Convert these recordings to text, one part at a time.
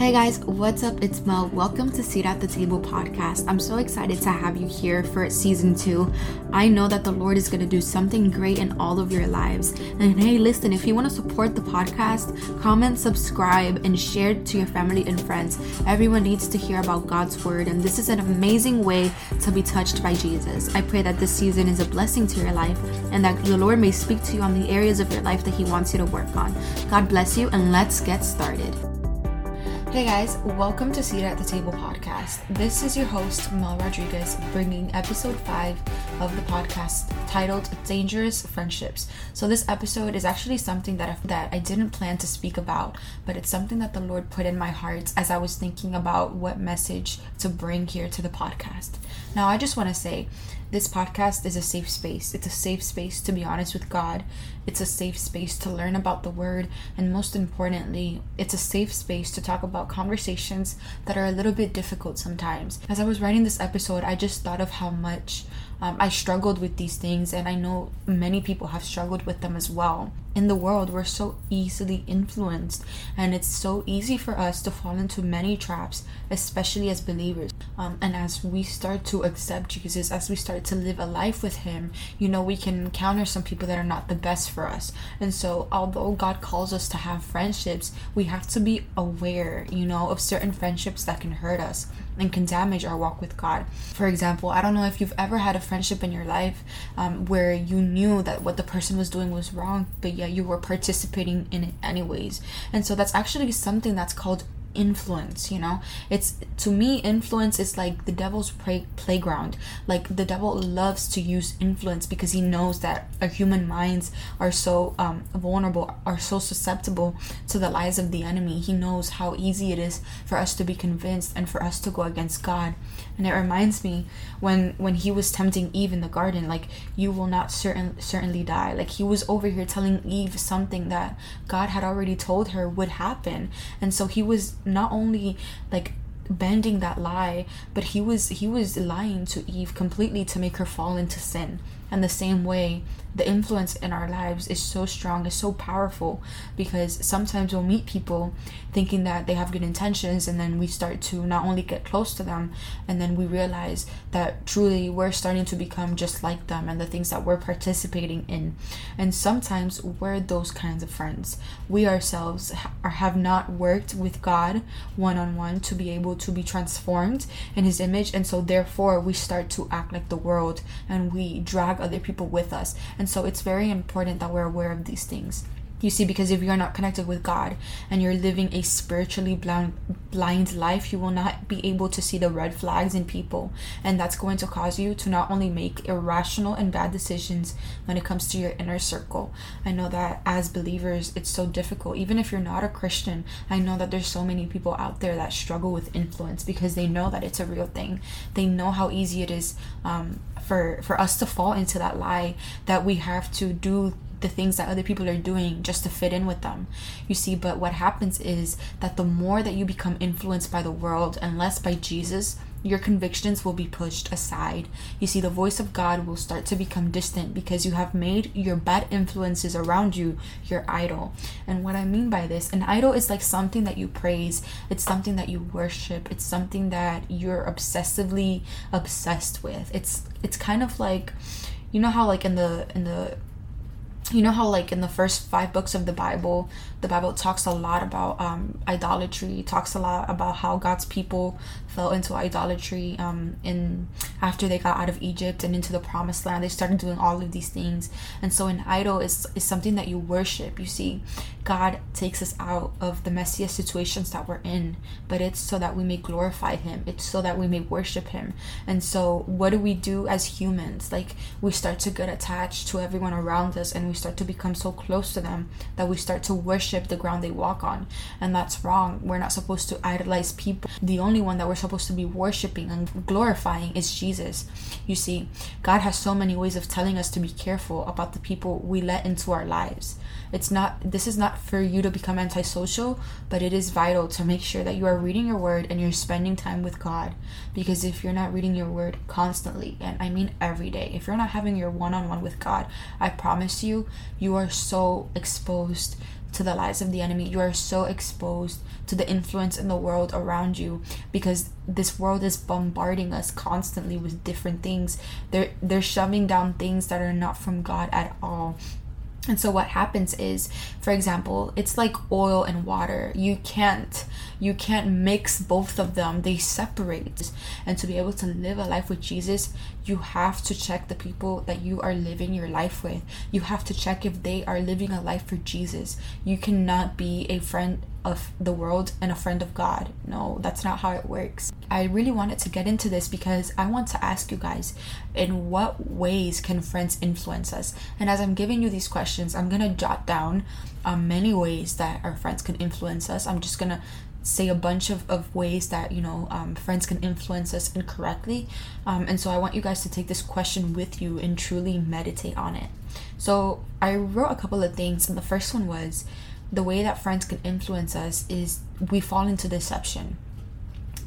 Hey guys, what's up? It's Mel. Welcome to Seat at the Table podcast. I'm so excited to have you here for season two. I know that the Lord is going to do something great in all of your lives. And hey, listen, if you want to support the podcast, comment, subscribe, and share to your family and friends. Everyone needs to hear about God's word, and this is an amazing way to be touched by Jesus. I pray that this season is a blessing to your life and that the Lord may speak to you on the areas of your life that He wants you to work on. God bless you, and let's get started. Hey guys, welcome to Seat at the Table podcast. This is your host, Mel Rodriguez, bringing episode 5 of the podcast titled Dangerous Friendships. So, this episode is actually something that I, that I didn't plan to speak about, but it's something that the Lord put in my heart as I was thinking about what message to bring here to the podcast. Now, I just want to say this podcast is a safe space. It's a safe space to be honest with God. It's a safe space to learn about the Word. And most importantly, it's a safe space to talk about conversations that are a little bit difficult sometimes. As I was writing this episode, I just thought of how much um, I struggled with these things, and I know many people have struggled with them as well. In the world, we're so easily influenced, and it's so easy for us to fall into many traps, especially as believers. Um, and as we start to accept Jesus, as we start to live a life with Him, you know, we can encounter some people that are not the best for us. And so, although God calls us to have friendships, we have to be aware, you know, of certain friendships that can hurt us and can damage our walk with God. For example, I don't know if you've ever had a friendship in your life um, where you knew that what the person was doing was wrong, but yet you were participating in it anyways. And so that's actually something that's called influence you know? It's to me influence is like the devil's play- playground. Like the devil loves to use influence because he knows that our human minds are so um, vulnerable are so susceptible to the lies of the enemy. He knows how easy it is for us to be convinced and for us to go against god. And it reminds me when when he was tempting eve in the garden like you will not certain certainly die. Like he was over here telling eve something that god had already told her would happen. And so he was not only like bending that lie but he was he was lying to eve completely to make her fall into sin. And the same way the influence in our lives is so strong is so powerful because sometimes we'll meet people thinking that they have good intentions and then we start to not only get close to them and then we realize that truly we're starting to become just like them and the things that we're participating in. And sometimes we're those kinds of friends. We ourselves ha- have not worked with god one-on-one to be able to be transformed in his image. And so therefore we start to act like the world and we drag other people with us. And so it's very important that we're aware of these things. You see, because if you're not connected with God and you're living a spiritually blind, blind life, you will not be able to see the red flags in people. And that's going to cause you to not only make irrational and bad decisions when it comes to your inner circle. I know that as believers, it's so difficult. Even if you're not a Christian, I know that there's so many people out there that struggle with influence because they know that it's a real thing. They know how easy it is um, for, for us to fall into that lie that we have to do the things that other people are doing just to fit in with them. You see, but what happens is that the more that you become influenced by the world and less by Jesus, your convictions will be pushed aside. You see, the voice of God will start to become distant because you have made your bad influences around you your idol. And what I mean by this, an idol is like something that you praise, it's something that you worship, it's something that you're obsessively obsessed with. It's it's kind of like you know how like in the in the you know how like in the first five books of the bible the bible talks a lot about um, idolatry talks a lot about how god's people fell into idolatry um, in after they got out of egypt and into the promised land. They started doing all of these things. And so an idol is, is something that you worship. You see god takes us out of the messiest situations that we're in but it's so that we may glorify him. It's so that we may worship him. And so what do we do as humans? Like we start to get attached to everyone around us and we start to become so close to them that we start to worship the ground they walk on. And that's wrong. We're not supposed to idolize people. The only one that we're supposed to be worshiping and glorifying is Jesus. You see, God has so many ways of telling us to be careful about the people we let into our lives. It's not, this is not for you to become antisocial, but it is vital to make sure that you are reading your word and you're spending time with God. Because if you're not reading your word constantly, and I mean every day, if you're not having your one on one with God, I promise you, you are so exposed to the lies of the enemy. You are so exposed to the influence in the world around you because this world is bombarding us constantly with different things. They're they're shoving down things that are not from God at all. And so what happens is, for example, it's like oil and water. You can't you can't mix both of them. They separate. And to be able to live a life with Jesus, you have to check the people that you are living your life with. You have to check if they are living a life for Jesus. You cannot be a friend of the world and a friend of God. No, that's not how it works. I really wanted to get into this because I want to ask you guys in what ways can friends influence us? And as I'm giving you these questions, I'm going to jot down um, many ways that our friends can influence us. I'm just going to say a bunch of, of ways that you know um, friends can influence us incorrectly um, and so i want you guys to take this question with you and truly meditate on it so i wrote a couple of things and the first one was the way that friends can influence us is we fall into deception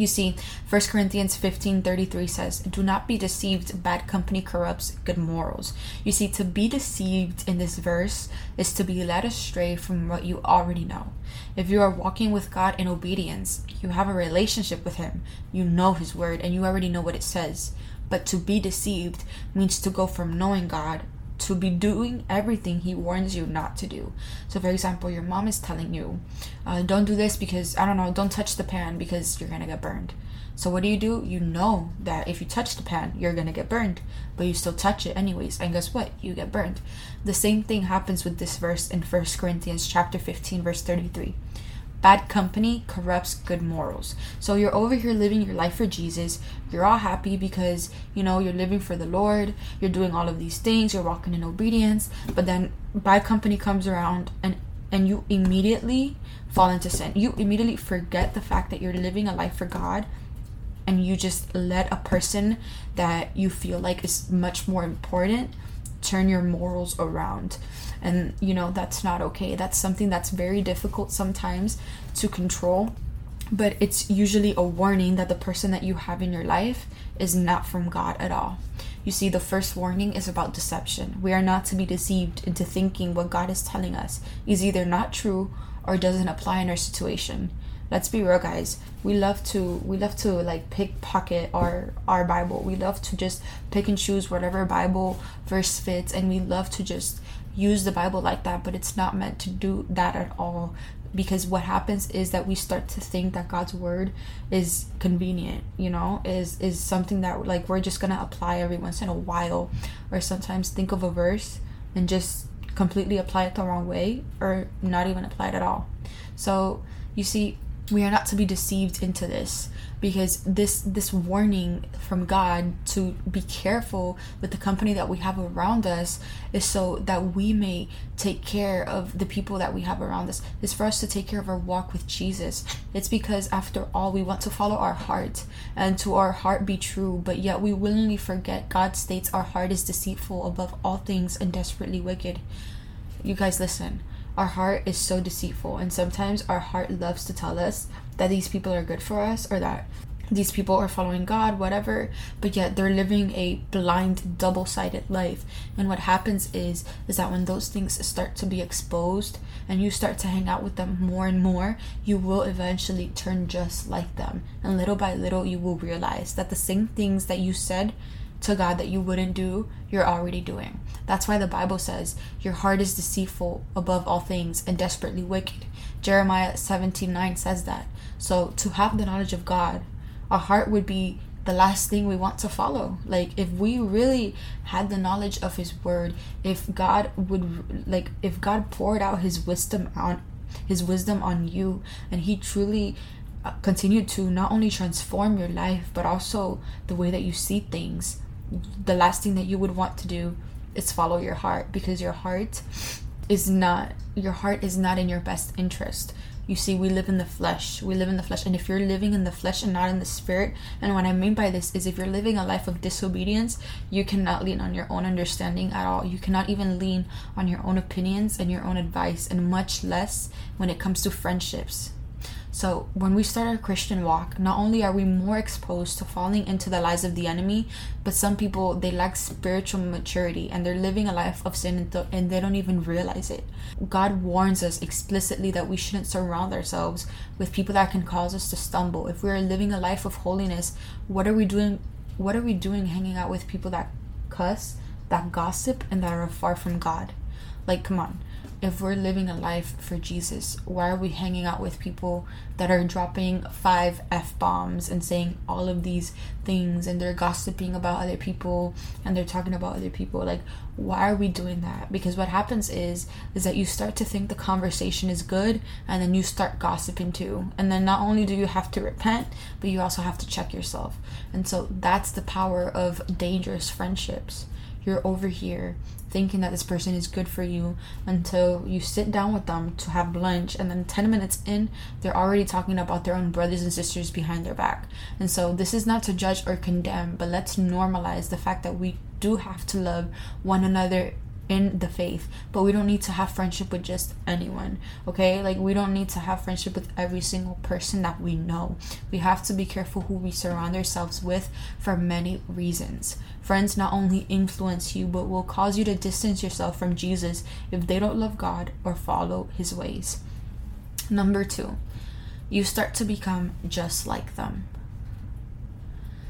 you see, 1 Corinthians 15 33 says, Do not be deceived, bad company corrupts good morals. You see, to be deceived in this verse is to be led astray from what you already know. If you are walking with God in obedience, you have a relationship with Him, you know His word, and you already know what it says. But to be deceived means to go from knowing God to be doing everything he warns you not to do. So, for example, your mom is telling you, uh, don't do this because, I don't know, don't touch the pan because you're gonna get burned. So, what do you do? You know that if you touch the pan, you're gonna get burned, but you still touch it anyways. And guess what? You get burned. The same thing happens with this verse in First Corinthians chapter 15, verse 33. Bad company corrupts good morals. So you're over here living your life for Jesus. You're all happy because, you know, you're living for the Lord. You're doing all of these things. You're walking in obedience. But then bad company comes around and and you immediately fall into sin. You immediately forget the fact that you're living a life for God and you just let a person that you feel like is much more important turn your morals around and you know that's not okay that's something that's very difficult sometimes to control but it's usually a warning that the person that you have in your life is not from God at all. You see, the first warning is about deception. We are not to be deceived into thinking what God is telling us is either not true or doesn't apply in our situation let's be real guys. We love to we love to like pickpocket our our bible. We love to just pick and choose whatever bible verse fits and we love to just use the bible like that but it's not meant to do that at all because what happens is that we start to think that god's word is convenient you know is is something that like we're just gonna apply every once in a while or sometimes think of a verse and just completely apply it the wrong way or not even apply it at all. So you see we are not to be deceived into this because this this warning from God to be careful with the company that we have around us is so that we may take care of the people that we have around us. It's for us to take care of our walk with Jesus. It's because after all we want to follow our heart and to our heart be true, but yet we willingly forget God states our heart is deceitful above all things and desperately wicked. You guys listen our heart is so deceitful and sometimes our heart loves to tell us that these people are good for us or that these people are following God, whatever, but yet they're living a blind, double-sided life. And what happens is is that when those things start to be exposed and you start to hang out with them more and more, you will eventually turn just like them. And little by little you will realize that the same things that you said to God that you wouldn't do, you're already doing. That's why the Bible says, Your heart is deceitful above all things and desperately wicked. Jeremiah 17 9 says that. So, to have the knowledge of God, our heart would be the last thing we want to follow. Like, if we really had the knowledge of His Word, if God would, like, if God poured out His wisdom on His wisdom on you, and He truly uh, continued to not only transform your life, but also the way that you see things the last thing that you would want to do is follow your heart because your heart is not your heart is not in your best interest. You see we live in the flesh. We live in the flesh. And if you're living in the flesh and not in the spirit and what i mean by this is if you're living a life of disobedience you cannot lean on your own understanding at all. You cannot even lean on your own opinions and your own advice and much less when it comes to friendships So, when we start our Christian walk, not only are we more exposed to falling into the lies of the enemy, but some people they lack spiritual maturity and they're living a life of sin and they don't even realize it. God warns us explicitly that we shouldn't surround ourselves with people that can cause us to stumble. If we are living a life of holiness, what are we doing? What are we doing hanging out with people that cuss, that gossip, and that are far from God? Like, come on if we're living a life for Jesus, why are we hanging out with people that are dropping five F bombs and saying all of these things and they're gossiping about other people and they're talking about other people? Like, why are we doing that? Because what happens is is that you start to think the conversation is good and then you start gossiping too. And then not only do you have to repent, but you also have to check yourself. And so that's the power of dangerous friendships. You're over here thinking that this person is good for you until you sit down with them to have lunch and then 10 minutes in they're already talking about their own brothers and sisters behind their back. And so this is not to judge or condemn but let's normalize the fact that we do have to love one another in the faith. But we don't need to have friendship with just anyone okay? Like we don't need to have friendship with every single person that we know. We have to be careful who we surround ourselves with for many reasons. Friends not only influence you but will cause you to distance yourself from jesus if they don't love god or follow his ways. Number two you start to become just like them.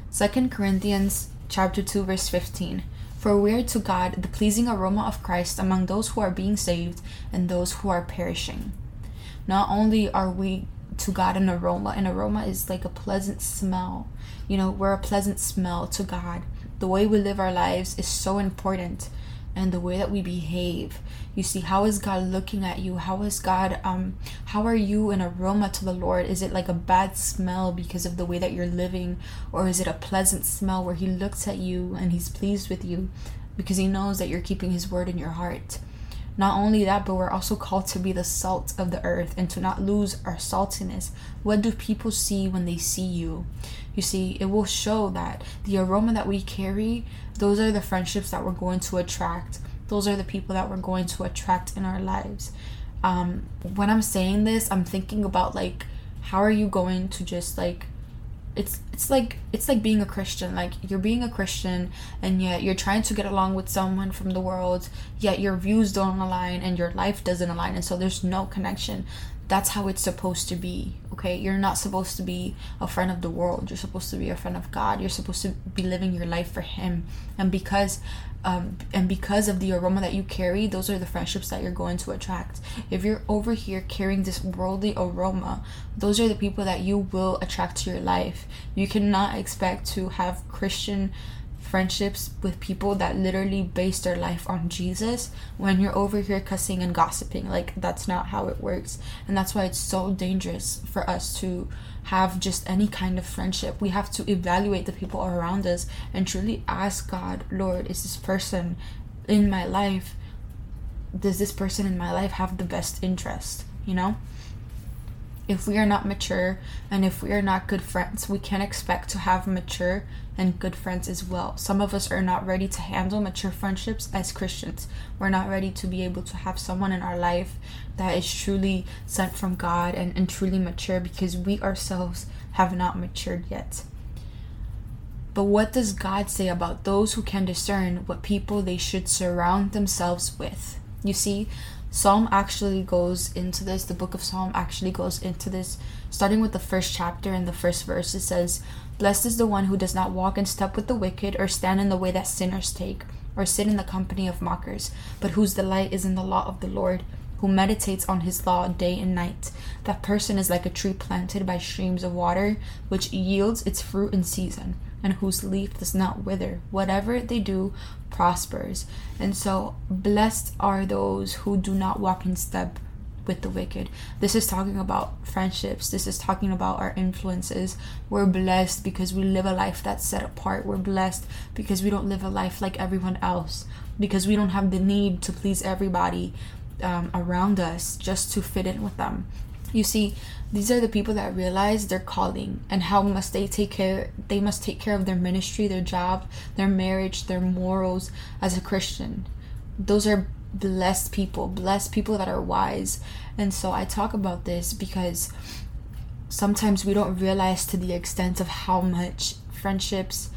Second corinthians chapter 2 verse 15 for we are to God the pleasing aroma of Christ among those who are being saved and those who are perishing. Not only are we to God an aroma, an aroma is like a pleasant smell. You know, we're a pleasant smell to God. The way we live our lives is so important and the way that we behave. You see how is god looking at you? How is god um how are you an aroma to the lord? Is it like a bad smell because of the way that you're living? Or is it a pleasant smell where he looks at you and he's pleased with you because he knows that you're keeping his word in your heart not only that, but we're also called to be the salt of the earth and to not lose our saltiness. What do people see when they see you? You see, it will show that the aroma that we carry, those are the friendships that we're going to attract. Those are the people that we're going to attract in our lives. Um, when I'm saying this, I'm thinking about like, how are you going to just like it's it's like it's like being a christian. Like you're being a christian and yet you're trying to get along with someone from the world yet your views don't align and your life doesn't align and so there's no connection that's how it's supposed to be okay? You're not supposed to be a friend of the world. You're supposed to be a friend of god. You're supposed to be living your life for him. And because um, and because of the aroma that you carry those are the friendships that you're going to attract. If you're over here carrying this worldly aroma those are the people that you will attract to your life. You cannot expect to have christian friendships with people that literally base their life on Jesus when you're over here cussing and gossiping. Like, that's not how it works. And that's why it's so dangerous for us to have just any kind of friendship. We have to evaluate the people around us and truly ask God, Lord, is this person in my life? Does this person in my life have the best interest? You know? If we are not mature and if we are not good friends, we can't expect to have mature and good friends as well. Some of us are not ready to handle mature friendships as Christians. We're not ready to be able to have someone in our life that is truly sent from God and, and truly mature because we ourselves have not matured yet. But what does God say about those who can discern what people they should surround themselves with? You see, Psalm actually goes into this, the book of Psalm actually goes into this, starting with the first chapter and the first verse. It says, Blessed is the one who does not walk in step with the wicked, or stand in the way that sinners take, or sit in the company of mockers, but whose delight is in the law of the Lord, who meditates on his law day and night. That person is like a tree planted by streams of water, which yields its fruit in season and whose leaf does not wither. Whatever they do prospers. And so, blessed are those who do not walk in step with the wicked. This is talking about friendships. This is talking about our influences. We're blessed because we live a life that's set apart. We're blessed because we don't live a life like everyone else. Because we don't have the need to please everybody um, around us just to fit in with them. You see, these are the people that realize their calling and how must they take care they must take care of their ministry, their job, their marriage, their morals as a Christian. Those are blessed people, blessed people that are wise. And so I talk about this because sometimes we don't realize to the extent of how much friendships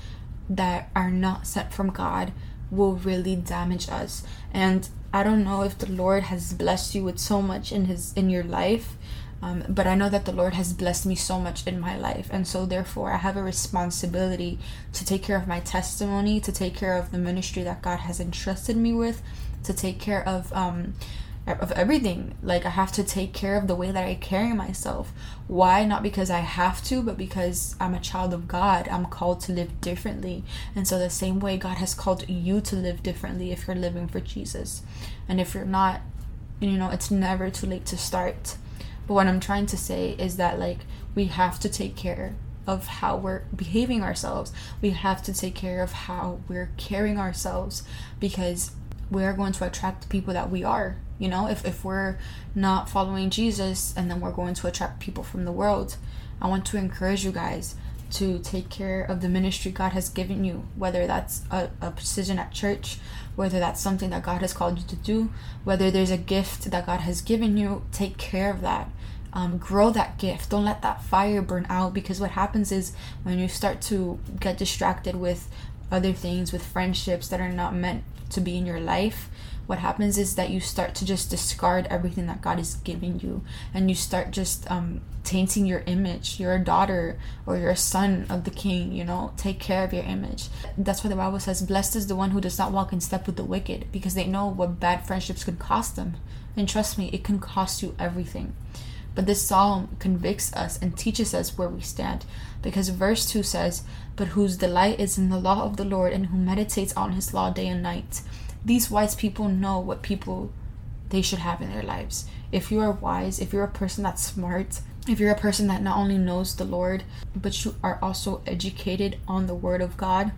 that are not sent from God will really damage us. And I don't know if the Lord has blessed you with so much in his in your life um, but I know that the Lord has blessed me so much in my life. And so, therefore, I have a responsibility to take care of my testimony, to take care of the ministry that God has entrusted me with, to take care of. Um, of everything. Like I have to take care of the way that I carry myself. Why? Not because I have to, but because I'm a child of God. I'm called to live differently. And so the same way God has called you to live differently if you're living for Jesus. And if you're not, you know, it's never too late to start. But what I'm trying to say is that like we have to take care of how we're behaving ourselves. We have to take care of how we're carrying ourselves because we are going to attract the people that we are. You know, if, if we're not following Jesus and then we're going to attract people from the world, I want to encourage you guys to take care of the ministry God has given you, whether that's a, a position at church, whether that's something that God has called you to do, whether there's a gift that God has given you, take care of that. Um, grow that gift. Don't let that fire burn out because what happens is when you start to get distracted with other things, with friendships that are not meant to be in your life, what happens is that you start to just discard everything that God is giving you and you start just um, tainting your image. You're a daughter or you're a son of the king, you know, take care of your image. That's why the Bible says, Blessed is the one who does not walk in step with the wicked because they know what bad friendships could cost them. And trust me, it can cost you everything. But this psalm convicts us and teaches us where we stand because verse 2 says, But whose delight is in the law of the Lord and who meditates on his law day and night these wise people know what people they should have in their lives. If you are wise, if you're a person that's smart, if you're a person that not only knows the Lord, but you are also educated on the Word of God,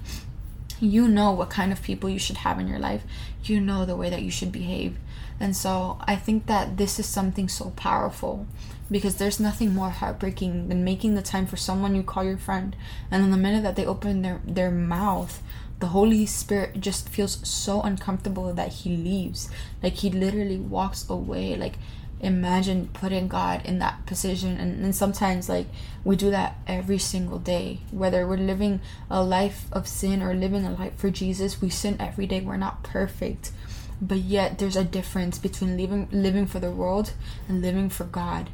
you know what kind of people you should have in your life. You know the way that you should behave. And so I think that this is something so powerful because there's nothing more heartbreaking than making the time for someone you call your friend and then the minute that they open their, their mouth the Holy Spirit just feels so uncomfortable that he leaves. Like he literally walks away. Like imagine putting God in that position. And, and sometimes like we do that every single day. Whether we're living a life of sin or living a life for Jesus, we sin every day. We're not perfect. But yet there's a difference between living living for the world and living for God.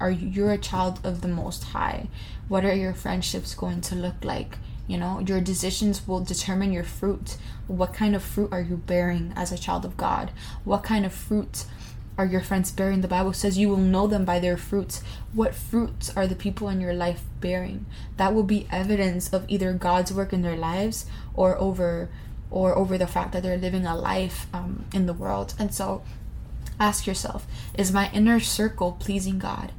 Are you you're a child of the most high? What are your friendships going to look like? You know, your decisions will determine your fruit. What kind of fruit are you bearing as a child of God? What kind of fruit are your friends bearing? The Bible says you will know them by their fruits. What fruits are the people in your life bearing? That will be evidence of either God's work in their lives or over or over the fact that they're living a life um, in the world. And so ask yourself, is my inner circle pleasing God?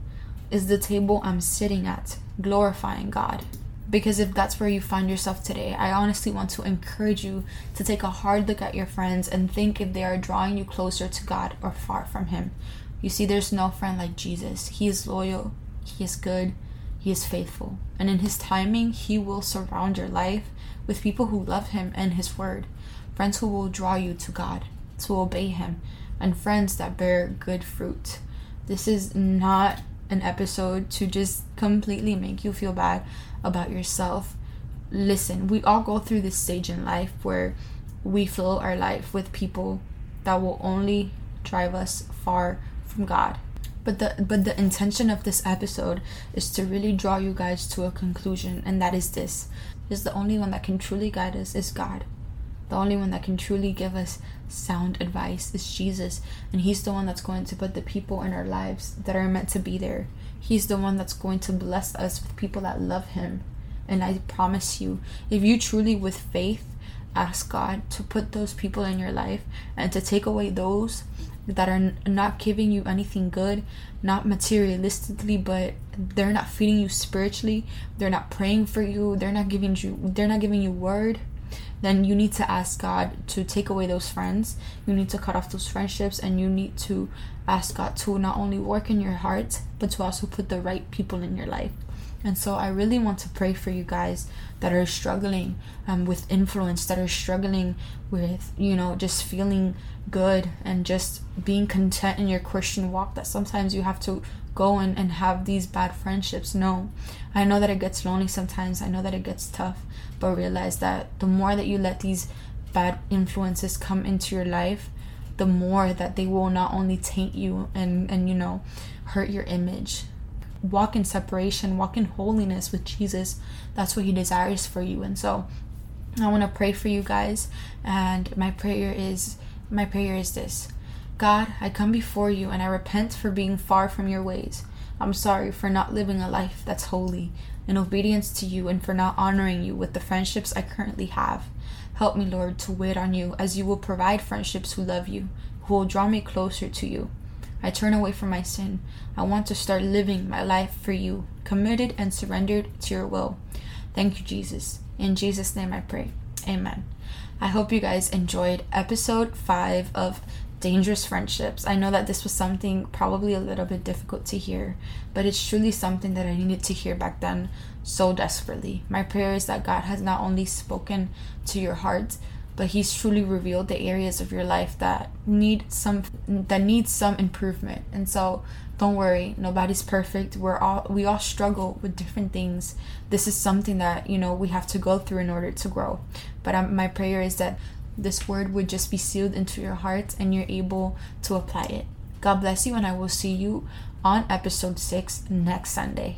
Is the table I'm sitting at glorifying God? Because if that's where you find yourself today, I honestly want to encourage you to take a hard look at your friends and think if they are drawing you closer to God or far from Him. You see, there's no friend like Jesus. He is loyal, He is good, He is faithful. And in His timing, He will surround your life with people who love Him and His Word, friends who will draw you to God, to obey Him, and friends that bear good fruit. This is not an episode to just completely make you feel bad about yourself. Listen, we all go through this stage in life where we fill our life with people that will only drive us far from God. But the but the intention of this episode is to really draw you guys to a conclusion and that is this. Is the only one that can truly guide us is God. The only one that can truly give us sound advice is Jesus, and He's the one that's going to put the people in our lives that are meant to be there. He's the one that's going to bless us with people that love Him. And I promise you, if you truly, with faith, ask God to put those people in your life and to take away those that are not giving you anything good, not materialistically, but they're not feeding you spiritually, they're not praying for you, they're not giving you they're not giving you word then you need to ask God to take away those friends. You need to cut off those friendships and you need to ask God to not only work in your heart, but to also put the right people in your life. And so I really want to pray for you guys that are struggling um, with influence, that are struggling with, you know, just feeling good and just being content in your Christian walk. That sometimes you have to go and, and have these bad friendships. No. I know that it gets lonely sometimes. I know that it gets tough. But realize that the more that you let these bad influences come into your life, the more that they will not only taint you and, and you know, hurt your image. Walk in separation, walk in holiness with Jesus. That's what He desires for you. And so I want to pray for you guys. And my prayer is my prayer is this God, I come before you and I repent for being far from your ways. I'm sorry for not living a life that's holy in obedience to you and for not honoring you with the friendships I currently have. Help me, Lord, to wait on you as you will provide friendships who love you, who will draw me closer to you. I turn away from my sin. I want to start living my life for you, committed and surrendered to your will. Thank you, Jesus. In Jesus' name I pray. Amen. I hope you guys enjoyed episode 5 of dangerous friendships. I know that this was something probably a little bit difficult to hear, but it's truly something that I needed to hear back then so desperately. My prayer is that God has not only spoken to your heart, but he's truly revealed the areas of your life that need some that needs some improvement. And so don't worry, nobody's perfect. We're all we all struggle with different things. This is something that, you know, we have to go through in order to grow. But um, my prayer is that this word would just be sealed into your heart and you're able to apply it. God bless you, and I will see you on episode 6 next Sunday.